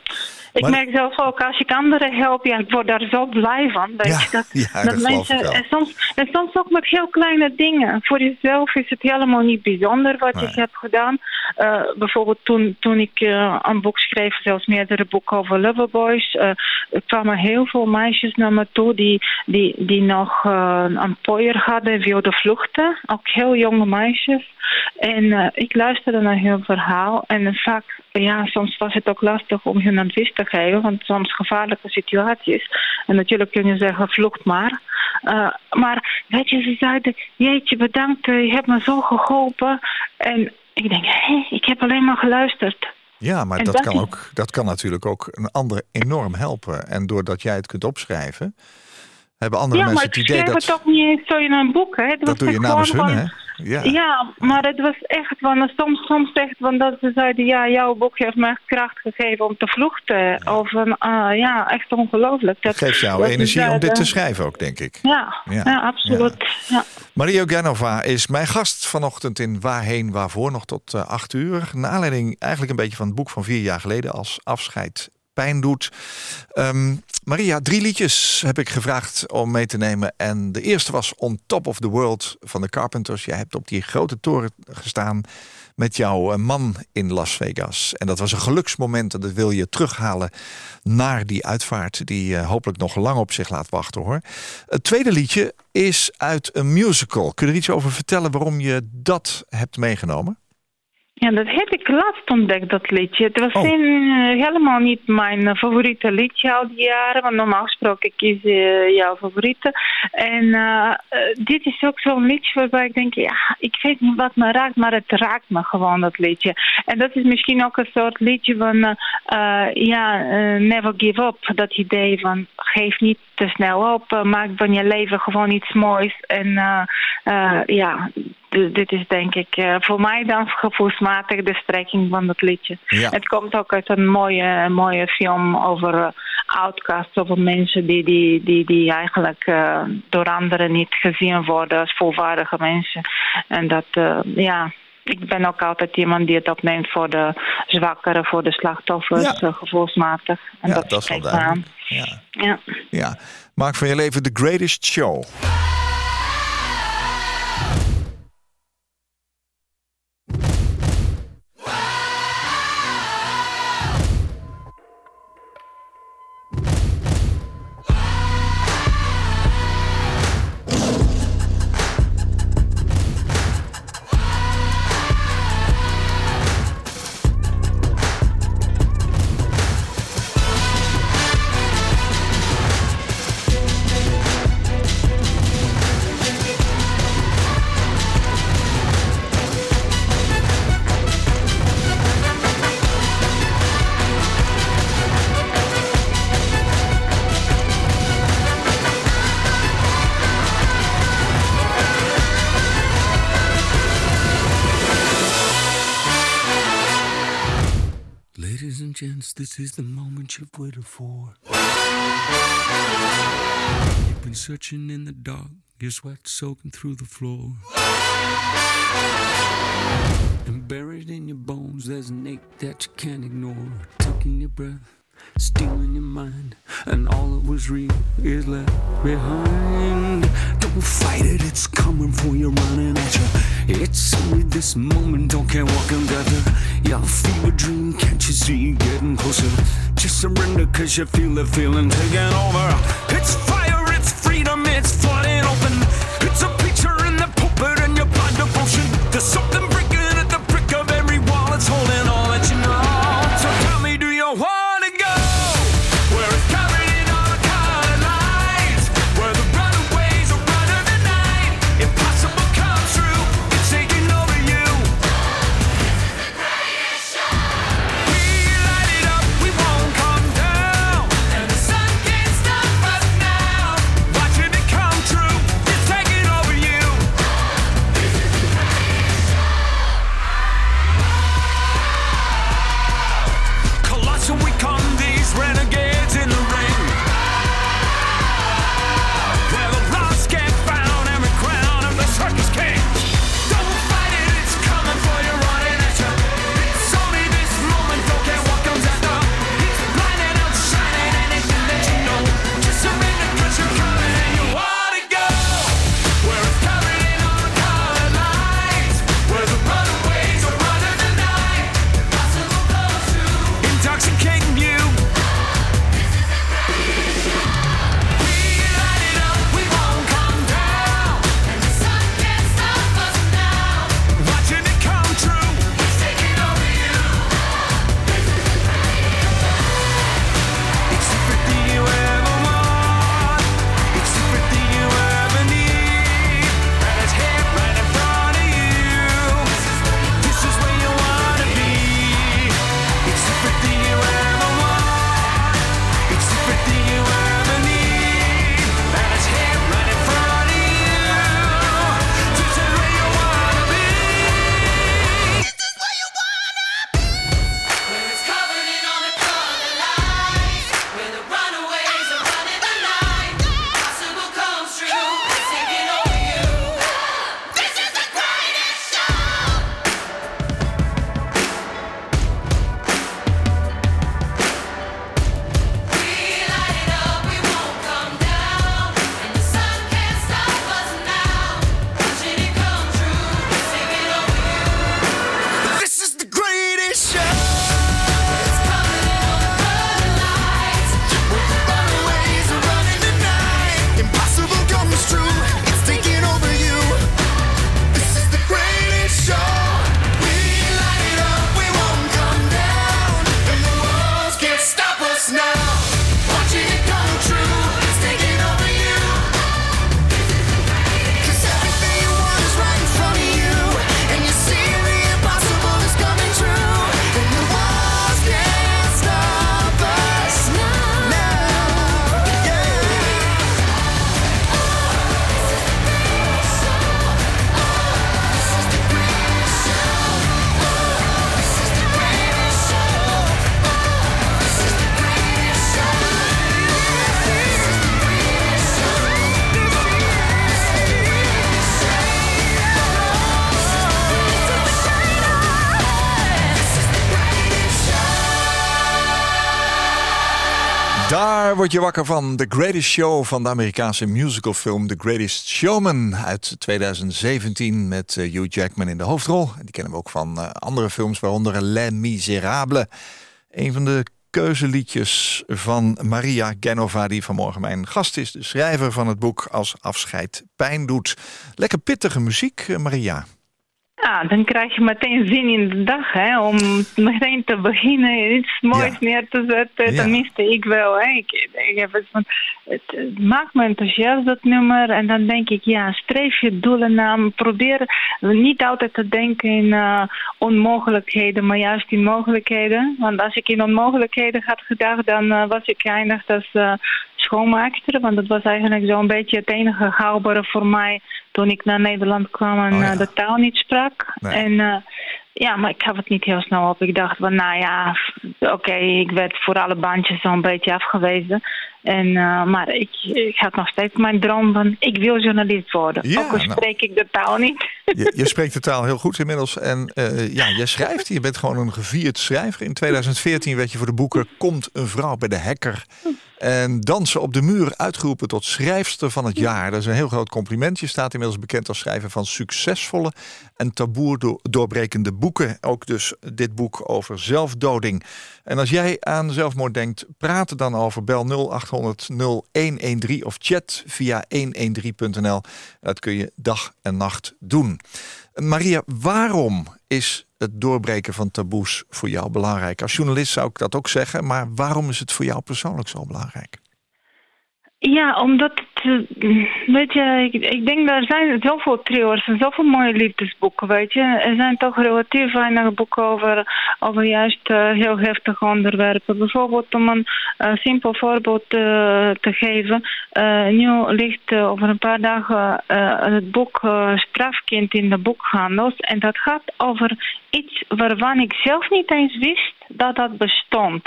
Speaker 4: Ik
Speaker 3: Maar-
Speaker 4: merk zelf ook, als ik anderen help, ja, ik word daar zo blij van. Weet
Speaker 3: Ja,
Speaker 4: je, dat,
Speaker 3: ja, dat wel.
Speaker 4: en, soms, en soms ook met heel kleine dingen. Voor jezelf is het helemaal niet bijzonder wat
Speaker 3: Nee.
Speaker 4: ik heb gedaan. Eh, bijvoorbeeld toen, toen ik eh, een boek schreef, zelfs meerdere boeken over Loverboys, er kwamen heel veel meisjes naar me toe die, die, die nog een pooier hadden en wilden vluchten. Ook heel jonge meisjes. En ik luisterde naar hun verhaal en vaak, ja, soms was het ook lastig om hun advies te geven, want soms gevaarlijke situaties. En natuurlijk kun je zeggen, vlucht maar. Eh, maar weet je, ze zeiden, jeetje, bedankt, eh, je hebt me zo geholpen. En ik denk, hé, ik heb alleen maar geluisterd.
Speaker 3: Ja, maar
Speaker 4: En
Speaker 3: dat
Speaker 4: dat
Speaker 3: kan, ook, dat kan natuurlijk ook een ander enorm helpen. En doordat jij het kunt opschrijven, hebben andere
Speaker 4: ja, maar
Speaker 3: mensen
Speaker 4: ik
Speaker 3: het idee dat...
Speaker 4: het toch niet eens zo in een boek, hè.
Speaker 3: Dat
Speaker 4: was
Speaker 3: doe je namens hun, hè? Ja.
Speaker 4: Ja, maar het was echt, want soms, soms echt, want dat ze zeiden, ja, jouw boek heeft me echt kracht gegeven om te vluchten. Of een, ah, ja, echt ongelooflijk. Dat,
Speaker 3: Geeft jou
Speaker 4: dat
Speaker 3: energie om dit te schrijven ook, denk ik.
Speaker 4: Ja,
Speaker 3: Ja,
Speaker 4: ja, absoluut. Ja.
Speaker 3: Mario Ganova is mijn gast vanochtend in Waarheen Waarvoor, nog tot eh, acht uur. Naar aanleiding eigenlijk een beetje van het boek van vier jaar geleden als afscheid pijn doet. Ehm, Maria, drie liedjes heb ik gevraagd om mee te nemen. En de eerste was On Top of the World van de Carpenters. Jij hebt op die grote toren gestaan met jouw eh, man in Las Vegas. En dat was een geluksmoment en dat wil je terughalen naar die uitvaart... die eh, hopelijk nog lang op zich laat wachten, hoor. Het tweede liedje is uit een musical. Kun je er iets over vertellen waarom je dat hebt meegenomen?
Speaker 4: Ja, dat heb ik laatst ontdekt, dat liedje. Het was
Speaker 3: Oh.
Speaker 4: eh, helemaal niet mijn eh, favoriete liedje al die jaren. Want normaal gesproken kies je jouw favoriete. En eh, eh, dit is ook zo'n liedje waarbij ik denk, ja, ik weet niet wat me raakt, maar het raakt me gewoon, dat liedje. En dat is misschien ook een soort liedje van, eh, eh, ja, eh, never give up. Dat idee van, geef niet te snel op, eh, maak van je leven gewoon iets moois. En eh, eh, ja, d- dit is denk ik eh, voor mij dan gevoelsmatig de strekking van dat liedje.
Speaker 3: Ja.
Speaker 4: Het komt ook uit een mooie, mooie film over eh, outcasts, over mensen die, die, die, die eigenlijk eh, door anderen niet gezien worden als volwaardige mensen. En dat, ja, ik ben ook altijd iemand die het opneemt voor de zwakkeren, voor de slachtoffers,
Speaker 3: Ja.
Speaker 4: gevoelsmatig. En
Speaker 3: ja,
Speaker 4: dat,
Speaker 3: dat is wel
Speaker 4: aan.
Speaker 3: duidelijk. Ja.
Speaker 4: Ja.
Speaker 3: Ja. Maak van je leven the greatest show.
Speaker 6: Chance. This is the moment you've waited for. You've been searching in the dark, your sweat soaking through the floor. And buried in your bones, there's an ache that you can't ignore. Taking your breath, stealing your mind, and all that was real is left behind. Don't fight it, it's coming for you, running at you. It's only this moment, don't care what comes after. Your fever dream, can't you see getting closer? Just surrender, cause you feel the feeling taking over. It's fire, it's freedom, it's flooding open.
Speaker 3: Word je wakker van. The Greatest Show van de Amerikaanse musicalfilm The Greatest Showman uit 2017 met eh, Hugh Jackman in de hoofdrol. Die kennen we ook van eh, andere films, waaronder Les Miserables. Een van de keuzeliedjes van Maria Genova, die vanmorgen mijn gast is. De schrijver van het boek Als afscheid pijn doet. Lekker pittige muziek, eh, Maria.
Speaker 4: Ja, dan krijg je meteen zin in de dag, hè, om meteen te beginnen, iets moois
Speaker 3: Ja.
Speaker 4: neer te zetten.
Speaker 3: Ja.
Speaker 4: Tenminste, ik wel. Hè. Ik, ik heb het van, het, maakt me enthousiast, dat nummer. En dan denk ik, ja, streef je doelen na. Probeer niet altijd te denken in eh, onmogelijkheden, maar juist in mogelijkheden. Want als ik in onmogelijkheden had gedacht, dan eh, was ik geëindigd als eh, schoonmaakster. Want dat was eigenlijk zo'n beetje het enige haalbare voor mij toen ik naar Nederland kwam en
Speaker 3: Oh ja.
Speaker 4: eh, de taal niet sprak.
Speaker 3: Nee.
Speaker 4: En eh, ja, maar ik gaf het niet heel snel op. Ik dacht van, nou ja, oké, ik werd voor alle bandjes zo'n beetje afgewezen. En, uh, maar ik, ik had nog steeds mijn droom van, ik wil journalist worden.
Speaker 3: Ja,
Speaker 4: Ook al
Speaker 3: nou.
Speaker 4: spreek ik de taal niet.
Speaker 3: Je, je spreekt de taal heel goed inmiddels. En eh, ja, je schrijft. Je bent gewoon een gevierd schrijver. In 2014 werd je voor de boeken Komt een vrouw bij de hacker. En Dansen op de muur uitgeroepen tot schrijfster van het jaar. Dat is een heel groot compliment. Je staat inmiddels bekend als schrijver van succesvolle en taboe do- doorbrekende boeken. Ook dus dit boek over zelfdoding. En als jij aan zelfmoord denkt, praat er dan over. Bel 0800 0113 of chat via 113.nl. Dat kun je dag en nacht doen. Maria, waarom is het doorbreken van taboes voor jou belangrijk? Als journalist zou ik dat ook zeggen, maar waarom is het voor jou persoonlijk zo belangrijk?
Speaker 4: Ja, omdat het, eh, weet je, ik, ik denk er zijn zoveel thrillers en zoveel mooie liefdesboeken, weet je. Er zijn toch relatief weinig boeken over, over juist eh, heel heftige onderwerpen. Bijvoorbeeld om een eh, simpel voorbeeld eh, te geven. Nu ligt over een paar dagen het boek Strafkind in de boekhandels en dat gaat over iets waarvan ik zelf niet eens wist dat dat bestond.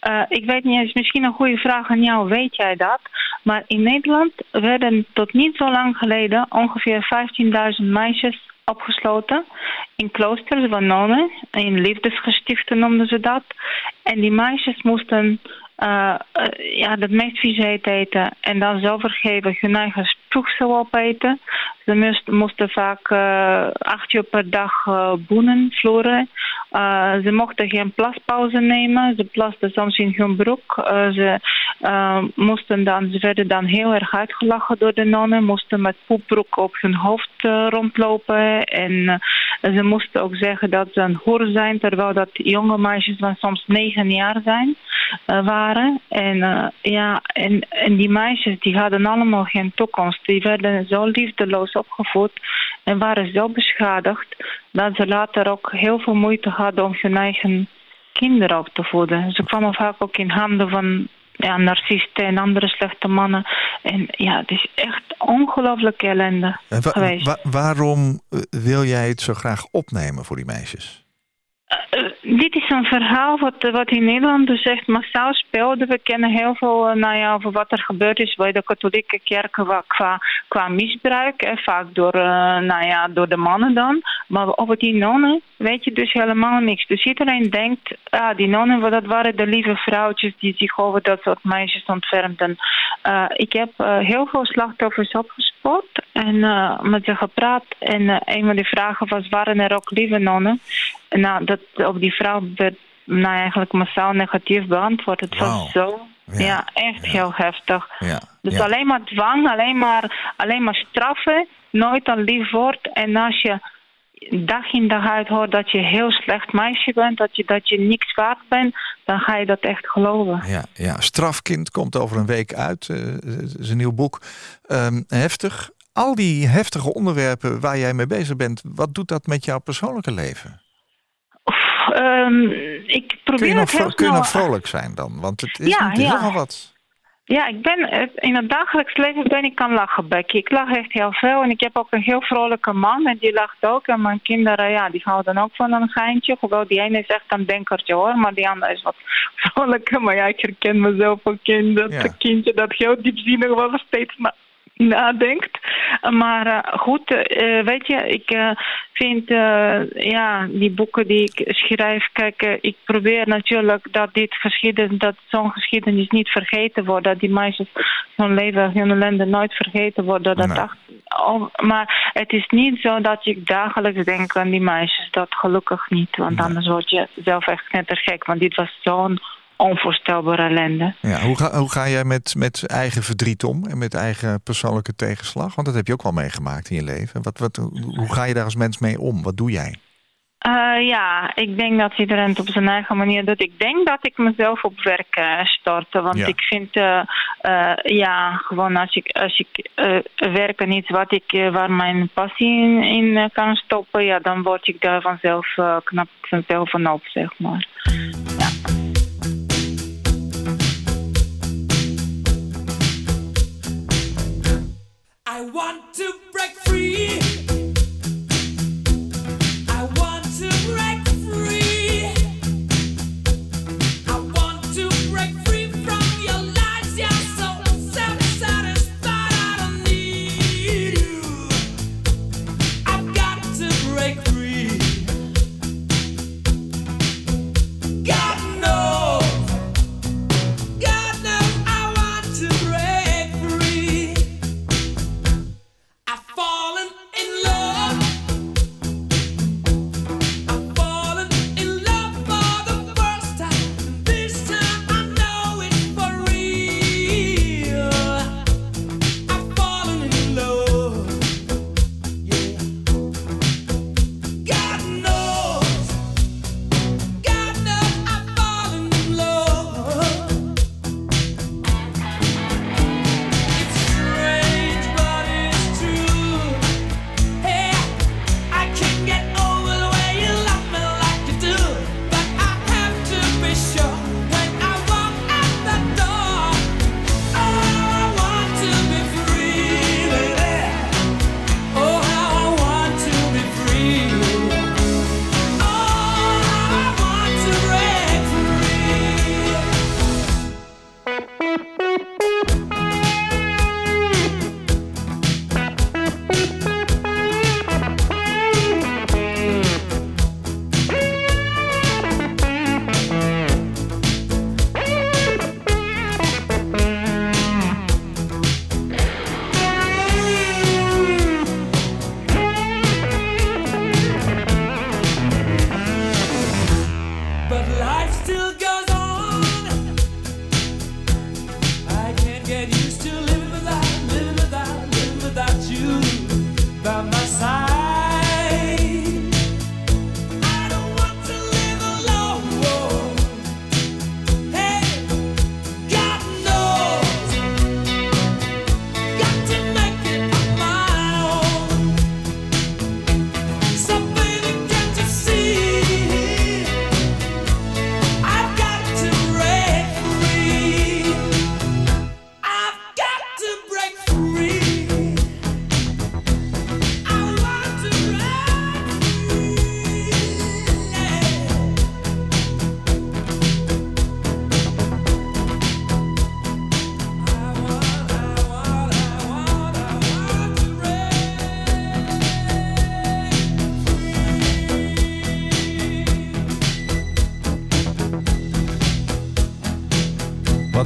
Speaker 4: Eh, ik weet niet eens, misschien een goede vraag aan jou, weet jij dat? Maar in Nederland werden tot niet zo lang geleden ongeveer 15.000 meisjes opgesloten in kloosters van nonnen, in liefdesgestichten noemden ze dat. En die meisjes moesten eh, eh, ja, het meest vieze eten en dan zelf vergeven hun eigen opeten. Ze moest, moesten vaak eh, acht uur per dag eh, boenen vloeren. Eh, ze mochten geen plaspauze nemen. Ze plasten soms in hun broek. Ze, moesten dan, ze werden dan heel erg uitgelachen door de nonnen. Moesten met poepbroek op hun hoofd rondlopen. En ze moesten ook zeggen dat ze een hoer zijn. Terwijl dat jonge meisjes van soms negen jaar zijn, waren. En, ja, en, en die meisjes die hadden allemaal geen toekomst. Die werden zo liefdeloos opgevoed en waren zo beschadigd dat ze later ook heel veel moeite hadden om hun eigen kinderen op te voeden. Ze kwamen vaak ook in handen van ja, narcisten en andere slechte mannen. En ja, het is echt ongelooflijke ellende
Speaker 3: wa-
Speaker 4: geweest.
Speaker 3: wa- waarom eh, wil jij het zo graag opnemen voor die meisjes?
Speaker 4: Eh, dit is een verhaal wat, wat in Nederland dus echt massaal speelde. We kennen heel veel eh, nou ja, over wat er gebeurd is bij de katholieke kerken qua, qua misbruik. eh, vaak door, eh, nou ja, door de mannen dan. Maar over die nonnen weet je dus helemaal niks. Dus iedereen denkt, ah, die nonnen dat waren de lieve vrouwtjes die zich over dat soort meisjes ontfermden. Eh, ik heb eh, heel veel slachtoffers opgespoord en eh, met ze gepraat. En eh, een van die vragen was, waren er ook lieve nonnen? Nou, dat op die vrouw werd nou, eigenlijk massaal negatief beantwoord. Het was zo,
Speaker 3: Ja,
Speaker 4: ja, echt
Speaker 3: ja.
Speaker 4: heel heftig.
Speaker 3: Ja,
Speaker 4: Dus alleen maar dwang, alleen maar, alleen maar straffen, nooit een lief woord. En als je dag in dag uit hoort dat je een heel slecht meisje bent, dat je, dat je niks waard bent, dan ga je dat echt geloven.
Speaker 3: Ja, ja, Strafkind komt over een week uit. Het is een nieuw boek. Ehm, heftig. Al die heftige onderwerpen waar jij mee bezig bent, wat doet dat met jouw persoonlijke leven?
Speaker 4: Ehm, ik
Speaker 3: Kun
Speaker 4: probeer
Speaker 3: je, nog,
Speaker 4: heel
Speaker 3: kun je nog
Speaker 4: snel-
Speaker 3: vrolijk zijn dan? Want het is,
Speaker 4: Ja,
Speaker 3: het is
Speaker 4: ja.
Speaker 3: nogal wat.
Speaker 4: Ja, ik ben eh, in het dagelijks leven ben ik aan lachen, Becky. Ik lach echt heel veel en ik heb ook een heel vrolijke man en die lacht ook. En mijn kinderen, ja, die houden ook van een geintje. Hoewel die ene is echt een denkertje hoor, maar die andere is wat vrolijker. Maar ja, ik herken mezelf ook in dat
Speaker 3: Ja.
Speaker 4: kindje dat heel diepzinnig was, steeds na nadenkt. Maar eh, goed, eh, weet je, ik eh, vind ja, die boeken die ik schrijf, kijk, ik probeer natuurlijk dat dit geschiedenis, dat zo'n geschiedenis niet vergeten wordt, dat die meisjes hun leven, hun ellende nooit vergeten worden. Dat
Speaker 3: Nee.
Speaker 4: dacht- oh, maar het is niet zo dat ik dagelijks denk aan die meisjes, dat gelukkig niet, want
Speaker 3: Nee.
Speaker 4: anders word je zelf echt knettergek, want dit was zo'n onvoorstelbare ellende.
Speaker 3: Ja, hoe, ga, hoe ga jij met, met eigen verdriet om en met eigen persoonlijke tegenslag? Want dat heb je ook wel meegemaakt in je leven. Wat, wat, hoe ga je daar als mens mee om? Wat doe jij?
Speaker 4: Eh, ja, ik denk dat iedereen het op zijn eigen manier doet. Ik denk dat ik mezelf op werk stortte. Want
Speaker 3: Ja.
Speaker 4: ik vind, eh, ja, gewoon als ik, als ik werken iets wat ik, waar mijn passie in, in kan stoppen, ja, dan word ik daar vanzelf, knap ik vanzelf van op, zeg maar.
Speaker 7: I want to break free.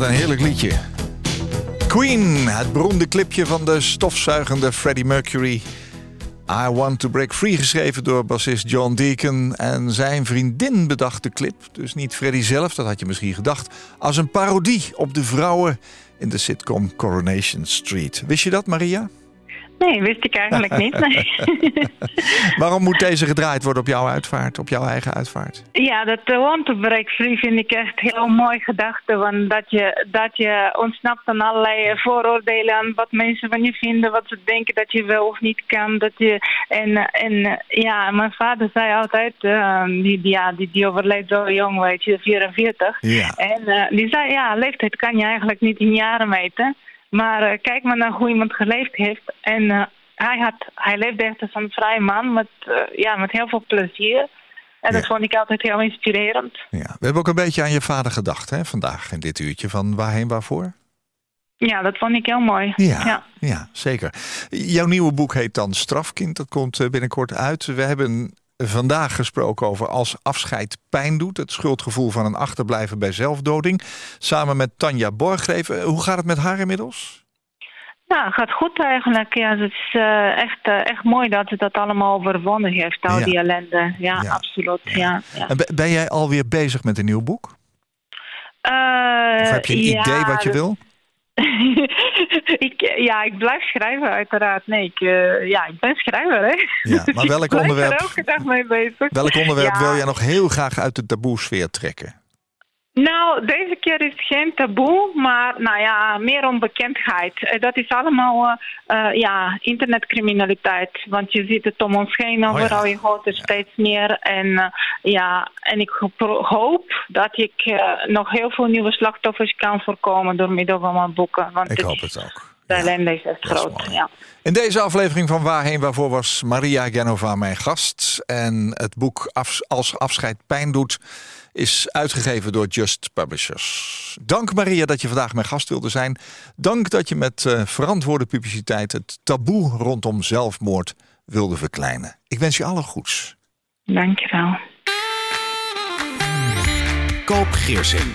Speaker 3: Een heerlijk liedje. Queen, het beroemde clipje van de stofzuigende Freddie Mercury. I Want to Break Free, geschreven door bassist John Deacon. En zijn vriendin bedacht de clip, dus niet Freddie zelf, dat had je misschien gedacht... als een parodie op de vrouwen in de sitcom Coronation Street. Wist je dat, Maria?
Speaker 4: Nee, wist ik eigenlijk niet. Nee.
Speaker 3: Waarom moet deze gedraaid worden op jouw uitvaart, op jouw eigen uitvaart?
Speaker 4: Ja, dat uh, want to break free vind ik echt heel mooi gedachte. Want dat je, dat je ontsnapt aan allerlei vooroordelen aan wat mensen van je vinden, wat ze denken dat je wel of niet kan. Dat je, en, en ja, mijn vader zei altijd, uh, die, die, ja, die, die overleed zo jong, weet je, 44.
Speaker 3: Ja.
Speaker 4: En uh, die zei, ja, leeftijd kan je eigenlijk niet in jaren meten. Maar uh, kijk maar naar hoe iemand geleefd heeft. En uh, hij, had, hij leefde echt als een vrij man met, uh, ja, met heel veel plezier. En dat
Speaker 3: Ja.
Speaker 4: vond ik altijd heel inspirerend.
Speaker 3: Ja. We hebben ook een beetje aan je vader gedacht hè, vandaag in dit uurtje van waarheen waarvoor.
Speaker 4: Ja, dat vond ik heel mooi.
Speaker 3: Ja, ja.
Speaker 4: ja.
Speaker 3: zeker. Jouw nieuwe boek heet dan Strafkind. Dat komt eh, binnenkort uit. We hebben vandaag gesproken over als afscheid pijn doet. Het schuldgevoel van een achterblijven bij zelfdoding. Samen met Tanja Borgreven. Hoe gaat het met haar inmiddels?
Speaker 4: Ja, gaat goed eigenlijk. Ja, het is uh, echt, uh, echt mooi dat ze dat allemaal overwonnen heeft, al
Speaker 3: Ja.
Speaker 4: die ellende. Ja,
Speaker 3: Ja.
Speaker 4: absoluut.
Speaker 3: Ja.
Speaker 4: Ja. Ja.
Speaker 3: En be- ben jij alweer bezig met een nieuw boek?
Speaker 4: Eh,
Speaker 3: Of heb je een idee wat je wil?
Speaker 4: ik, ja, ik blijf schrijven uiteraard. Nee, ik, eh, ja, ik ben schrijver, hè.
Speaker 3: Ja, maar welk
Speaker 4: ik blijf
Speaker 3: onderwerp-
Speaker 4: er elke dag mee bezig.
Speaker 3: Welk onderwerp
Speaker 4: Ja.
Speaker 3: wil jij nog heel graag uit de taboe-sfeer trekken?
Speaker 4: Nou, deze keer is het geen taboe, maar nou ja, meer onbekendheid. Eh, Dat is allemaal eh, eh, ja, internetcriminaliteit. Want je ziet het om ons heen overal, je hoort er steeds meer. En, ja, en ik ho- hoop dat ik nog heel veel nieuwe slachtoffers kan voorkomen door middel van mijn boeken. Want
Speaker 3: Ik
Speaker 4: het-
Speaker 3: hoop het ook.
Speaker 4: de ellende is echt groot. ja.
Speaker 3: In deze aflevering van Waarheen Waarvoor was Maria Genova mijn gast. En het boek Af- Als afscheid pijn doet is uitgegeven door Just Publishers. Dank Maria dat je vandaag mijn gast wilde zijn. Dank dat je met eh, verantwoorde publiciteit het taboe rondom zelfmoord wilde verkleinen. Ik wens je alle goeds.
Speaker 4: Dankjewel.
Speaker 2: Koop Geersing.